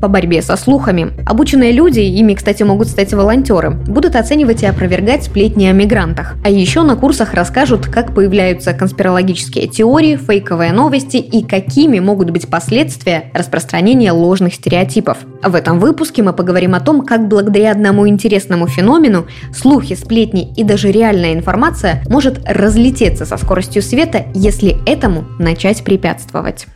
по борьбе со слухами. Обученные люди, ими, кстати, могут стать волонтеры, будут оценивать и опровергать сплетни о мигрантах. А еще на курсах расскажут, как появляются конспирологические теории, фейковые новости и какими могут быть последствия распространения ложных стереотипов. В этом выпуске мы поговорим о том, как благодаря одному интересному феномену слухи, сплетни и даже реальная информация может разлететься со скоростью света, если этому начать препятствовать.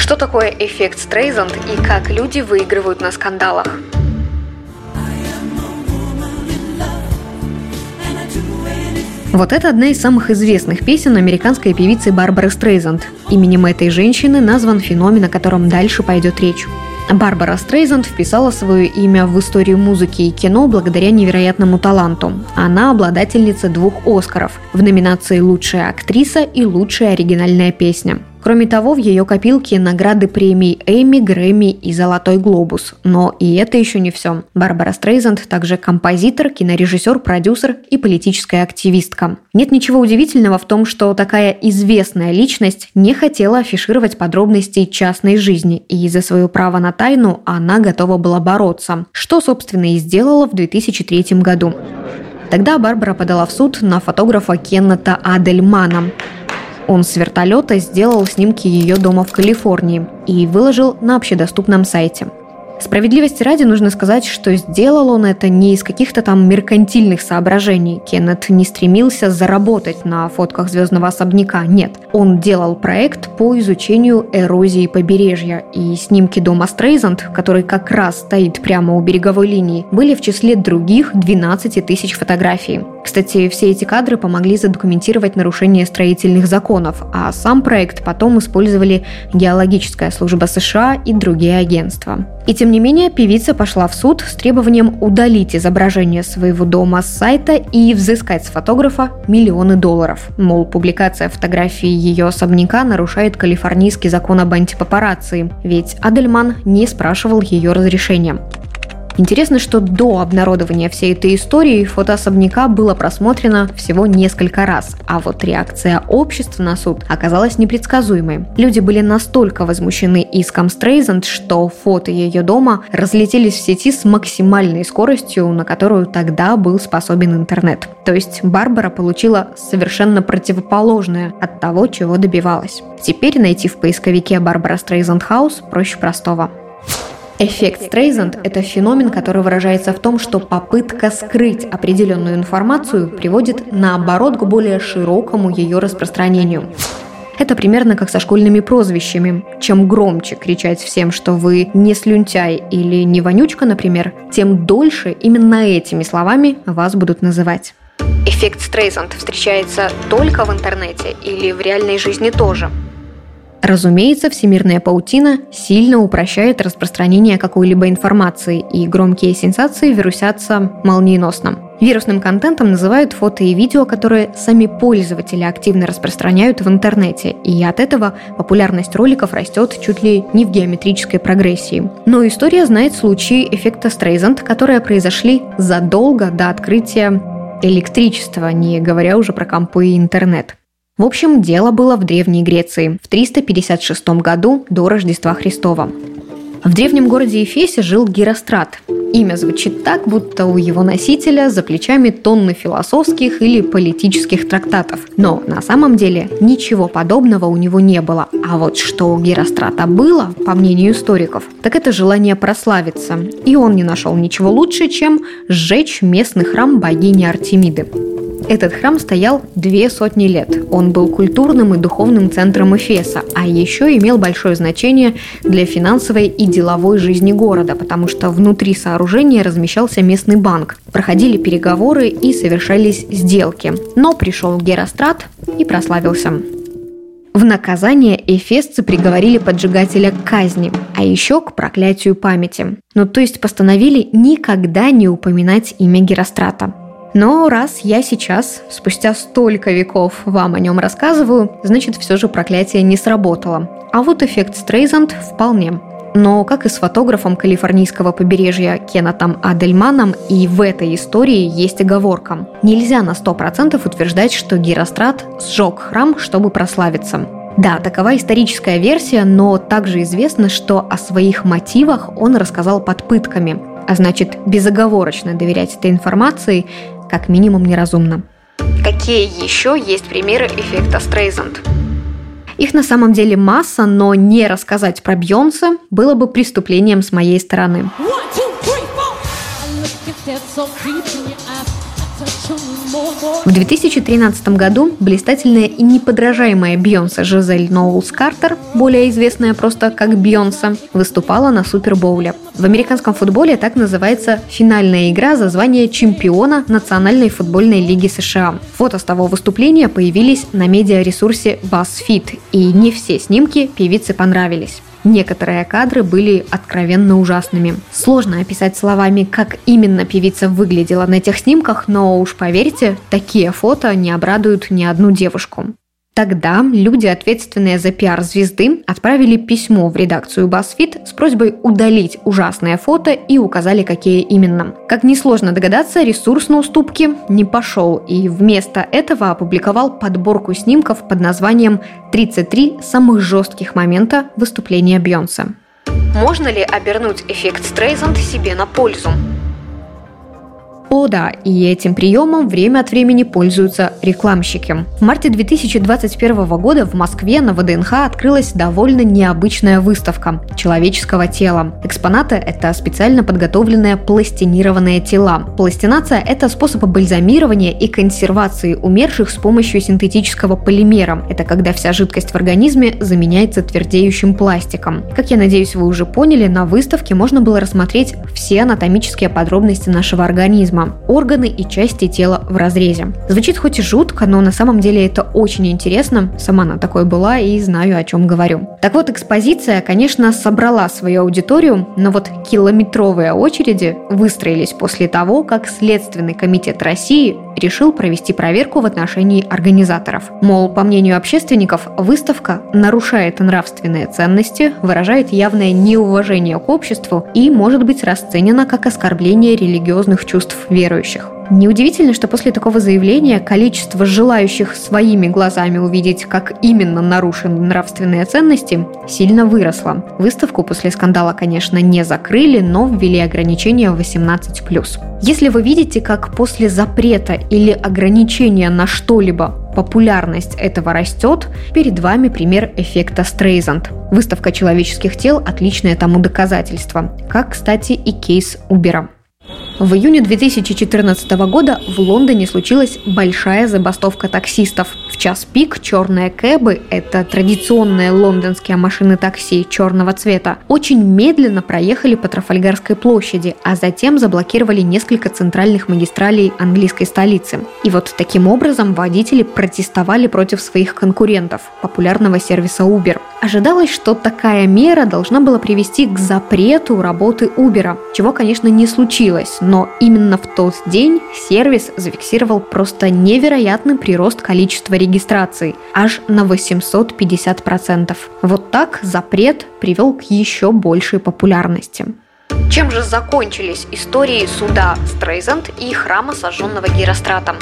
Что такое эффект Стрейзанд и как люди выигрывают на скандалах? Вот это одна из самых известных песен американской певицы Барбары Стрейзанд. Именем этой женщины назван феномен, о котором дальше пойдет речь. Барбара Стрейзанд вписала свое имя в историю музыки и кино благодаря невероятному таланту. Она обладательница двух Оскаров в номинации «Лучшая актриса» и «Лучшая оригинальная песня». Кроме того, в ее копилке награды премий Эми, Грэмми и Золотой Глобус. Но и это еще не все. Барбара Стрейзанд также композитор, кинорежиссер, продюсер и политическая активистка. Нет ничего удивительного в том, что такая известная личность не хотела афишировать подробности частной жизни, и за свое право на тайну она готова была бороться, что, собственно, и сделала в 2003 году. Тогда Барбара подала в суд на фотографа Кеннета Адельмана. Он с вертолета сделал снимки ее дома в Калифорнии и выложил на общедоступном сайте – Справедливости ради нужно сказать, что сделал он это не из каких-то там меркантильных соображений. Кеннет не стремился заработать на фотках звездного особняка, нет. Он делал проект по изучению эрозии побережья, и снимки дома Стрейзанд, который как раз стоит прямо у береговой линии, были в числе других 12 тысяч фотографий. Кстати, все эти кадры помогли задокументировать нарушение строительных законов, а сам проект потом использовали геологическая служба США и другие агентства. И тем не менее, певица пошла в суд с требованием удалить изображение своего дома с сайта и взыскать с фотографа миллионы долларов. Мол, публикация фотографии ее особняка нарушает калифорнийский закон об антипапарации, ведь Адельман не спрашивал ее разрешения. Интересно, что до обнародования всей этой истории фото особняка было просмотрено всего несколько раз, а вот реакция общества на суд оказалась непредсказуемой. Люди были настолько возмущены иском Стрейзанд, что фото ее дома разлетелись в сети с максимальной скоростью, на которую тогда был способен интернет. То есть Барбара получила совершенно противоположное от того, чего добивалась. Теперь найти в поисковике Барбара Стрейзанд Хаус проще простого. Эффект Стрейзанд – это феномен, который выражается в том, что попытка скрыть определенную информацию приводит, наоборот, к более широкому ее распространению. Это примерно как со школьными прозвищами. Чем громче кричать всем, что вы не слюнтяй или не вонючка, например, тем дольше именно этими словами вас будут называть. Эффект Стрейзанд встречается только в интернете или в реальной жизни тоже – Разумеется, всемирная паутина сильно упрощает распространение какой-либо информации, и громкие сенсации вирусятся молниеносно. Вирусным контентом называют фото и видео, которые сами пользователи активно распространяют в интернете, и от этого популярность роликов растет чуть ли не в геометрической прогрессии. Но история знает случаи эффекта Стрейзанд, которые произошли задолго до открытия электричества, не говоря уже про компы и интернет. В общем, дело было в Древней Греции в 356 году до Рождества Христова. В древнем городе Эфесе жил Герострат. Имя звучит так, будто у его носителя за плечами тонны философских или политических трактатов. Но на самом деле ничего подобного у него не было. А вот что у Герострата было, по мнению историков, так это желание прославиться. И он не нашел ничего лучше, чем сжечь местный храм богини Артемиды. Этот храм стоял две сотни лет. Он был культурным и духовным центром Эфеса, а еще имел большое значение для финансовой и деловой жизни города, потому что внутри сооружения размещался местный банк. Проходили переговоры и совершались сделки. Но пришел Герострат и прославился. В наказание эфесцы приговорили поджигателя к казни, а еще к проклятию памяти. Ну то есть постановили никогда не упоминать имя Герострата. Но раз я сейчас, спустя столько веков, вам о нем рассказываю, значит все же проклятие не сработало. А вот эффект Стрейзанд вполне. Но, как и с фотографом калифорнийского побережья Кеннетом Адельманом, и в этой истории есть оговорка. Нельзя на 100% утверждать, что Герострат сжег храм, чтобы прославиться. Да, такова историческая версия, но также известно, что о своих мотивах он рассказал под пытками, а значит, безоговорочно доверять этой информации как минимум неразумно. Какие еще есть примеры эффекта Стрейзанд? Их на самом деле масса, но не рассказать про Бьонса было бы преступлением с моей стороны. One, two, three, в 2013 году блистательная и неподражаемая Бьонса Жизель Ноулс Картер, более известная просто как Бьонса, выступала на Супербоуле. В американском футболе так называется финальная игра за звание чемпиона Национальной футбольной лиги США. Фото с того выступления появились на медиаресурсе BuzzFeed, и не все снимки певице понравились. Некоторые кадры были откровенно ужасными. Сложно описать словами, как именно певица выглядела на этих снимках, но уж поверьте, такие фото не обрадуют ни одну девушку. Тогда люди, ответственные за пиар звезды, отправили письмо в редакцию BuzzFeed с просьбой удалить ужасное фото и указали, какие именно. Как несложно догадаться, ресурс на уступки не пошел и вместо этого опубликовал подборку снимков под названием «33 самых жестких момента выступления Бьонса». Можно ли обернуть эффект Стрейзанд себе на пользу? О да, и этим приемом время от времени пользуются рекламщики. В марте 2021 года в Москве на ВДНХ открылась довольно необычная выставка человеческого тела. Экспонаты – это специально подготовленные пластинированные тела. Пластинация – это способ бальзамирования и консервации умерших с помощью синтетического полимера. Это когда вся жидкость в организме заменяется твердеющим пластиком. Как я надеюсь, вы уже поняли, на выставке можно было рассмотреть все анатомические подробности нашего организма организма, органы и части тела в разрезе. Звучит хоть и жутко, но на самом деле это очень интересно. Сама на такой была и знаю, о чем говорю. Так вот, экспозиция, конечно, собрала свою аудиторию, но вот километровые очереди выстроились после того, как Следственный комитет России решил провести проверку в отношении организаторов. Мол, по мнению общественников, выставка нарушает нравственные ценности, выражает явное неуважение к обществу и может быть расценена как оскорбление религиозных чувств верующих. Неудивительно, что после такого заявления количество желающих своими глазами увидеть, как именно нарушены нравственные ценности, сильно выросло. Выставку после скандала, конечно, не закрыли, но ввели ограничения 18+. Если вы видите, как после запрета или ограничения на что-либо популярность этого растет, перед вами пример эффекта Стрейзанд. Выставка человеческих тел – отличное тому доказательство, как, кстати, и кейс Убера. В июне 2014 года в Лондоне случилась большая забастовка таксистов. В час пик черные кэбы – это традиционные лондонские машины такси черного цвета – очень медленно проехали по Трафальгарской площади, а затем заблокировали несколько центральных магистралей английской столицы. И вот таким образом водители протестовали против своих конкурентов – популярного сервиса Uber. Ожидалось, что такая мера должна была привести к запрету работы Uber, чего, конечно, не случилось, но именно в тот день сервис зафиксировал просто невероятный прирост количества регистраций, аж на 850%. Вот так запрет привел к еще большей популярности. Чем же закончились истории суда Стрейзанд и храма, сожженного Геростратом?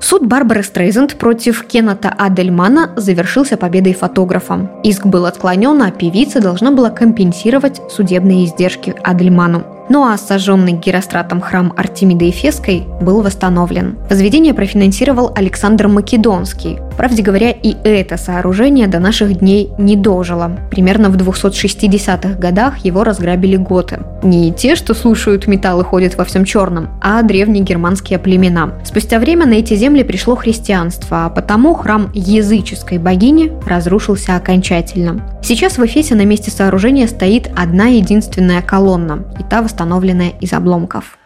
Суд Барбары Стрейзенд против Кеннета Адельмана завершился победой фотографа. Иск был отклонен, а певица должна была компенсировать судебные издержки Адельману. Ну а сожженный Геростратом храм Артемиды Эфеской был восстановлен. Возведение профинансировал Александр Македонский. Правде говоря, и это сооружение до наших дней не дожило. Примерно в 260-х годах его разграбили готы. Не те, что слушают металл и ходят во всем черном, а древние германские племена. Спустя время на эти земли пришло христианство, а потому храм языческой богини разрушился окончательно. Сейчас в Эфесе на месте сооружения стоит одна единственная колонна, и та восстановленная из обломков.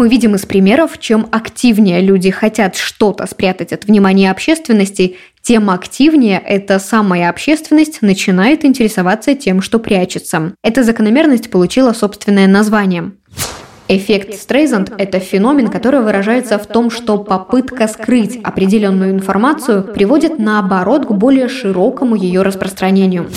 Мы видим из примеров, чем активнее люди хотят что-то спрятать от внимания общественности, тем активнее эта самая общественность начинает интересоваться тем, что прячется. Эта закономерность получила собственное название. Эффект Стрейзанд – это феномен, который выражается в том, что попытка скрыть определенную информацию приводит наоборот к более широкому ее распространению.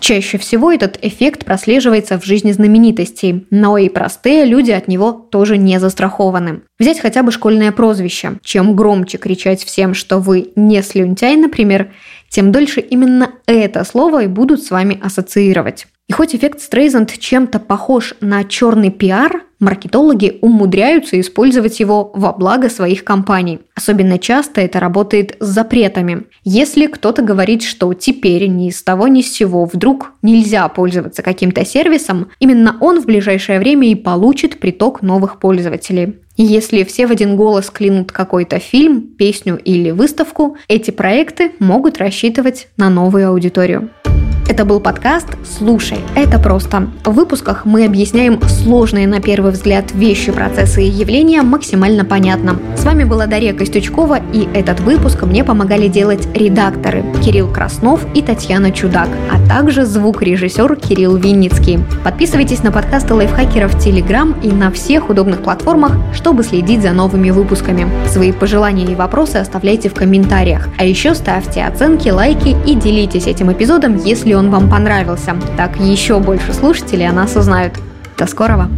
Чаще всего этот эффект прослеживается в жизни знаменитостей, но и простые люди от него тоже не застрахованы. Взять хотя бы школьное прозвище. Чем громче кричать всем, что вы не слюнтяй, например, тем дольше именно это слово и будут с вами ассоциировать. И хоть эффект Стрейзанд чем-то похож на черный пиар, маркетологи умудряются использовать его во благо своих компаний. Особенно часто это работает с запретами. Если кто-то говорит, что теперь ни с того ни с сего вдруг нельзя пользоваться каким-то сервисом, именно он в ближайшее время и получит приток новых пользователей. Если все в один голос клянут какой-то фильм, песню или выставку, эти проекты могут рассчитывать на новую аудиторию. Это был подкаст «Слушай, это просто». В выпусках мы объясняем сложные на первый взгляд вещи, процессы и явления максимально понятно. С вами была Дарья Костючкова, и этот выпуск мне помогали делать редакторы Кирилл Краснов и Татьяна Чудак, а также звукорежиссер Кирилл Винницкий. Подписывайтесь на подкасты лайфхакеров в Телеграм и на всех удобных платформах, чтобы следить за новыми выпусками. Свои пожелания и вопросы оставляйте в комментариях. А еще ставьте оценки, лайки и делитесь этим эпизодом, если вам понравился. Так еще больше слушателей о нас узнают. До скорого!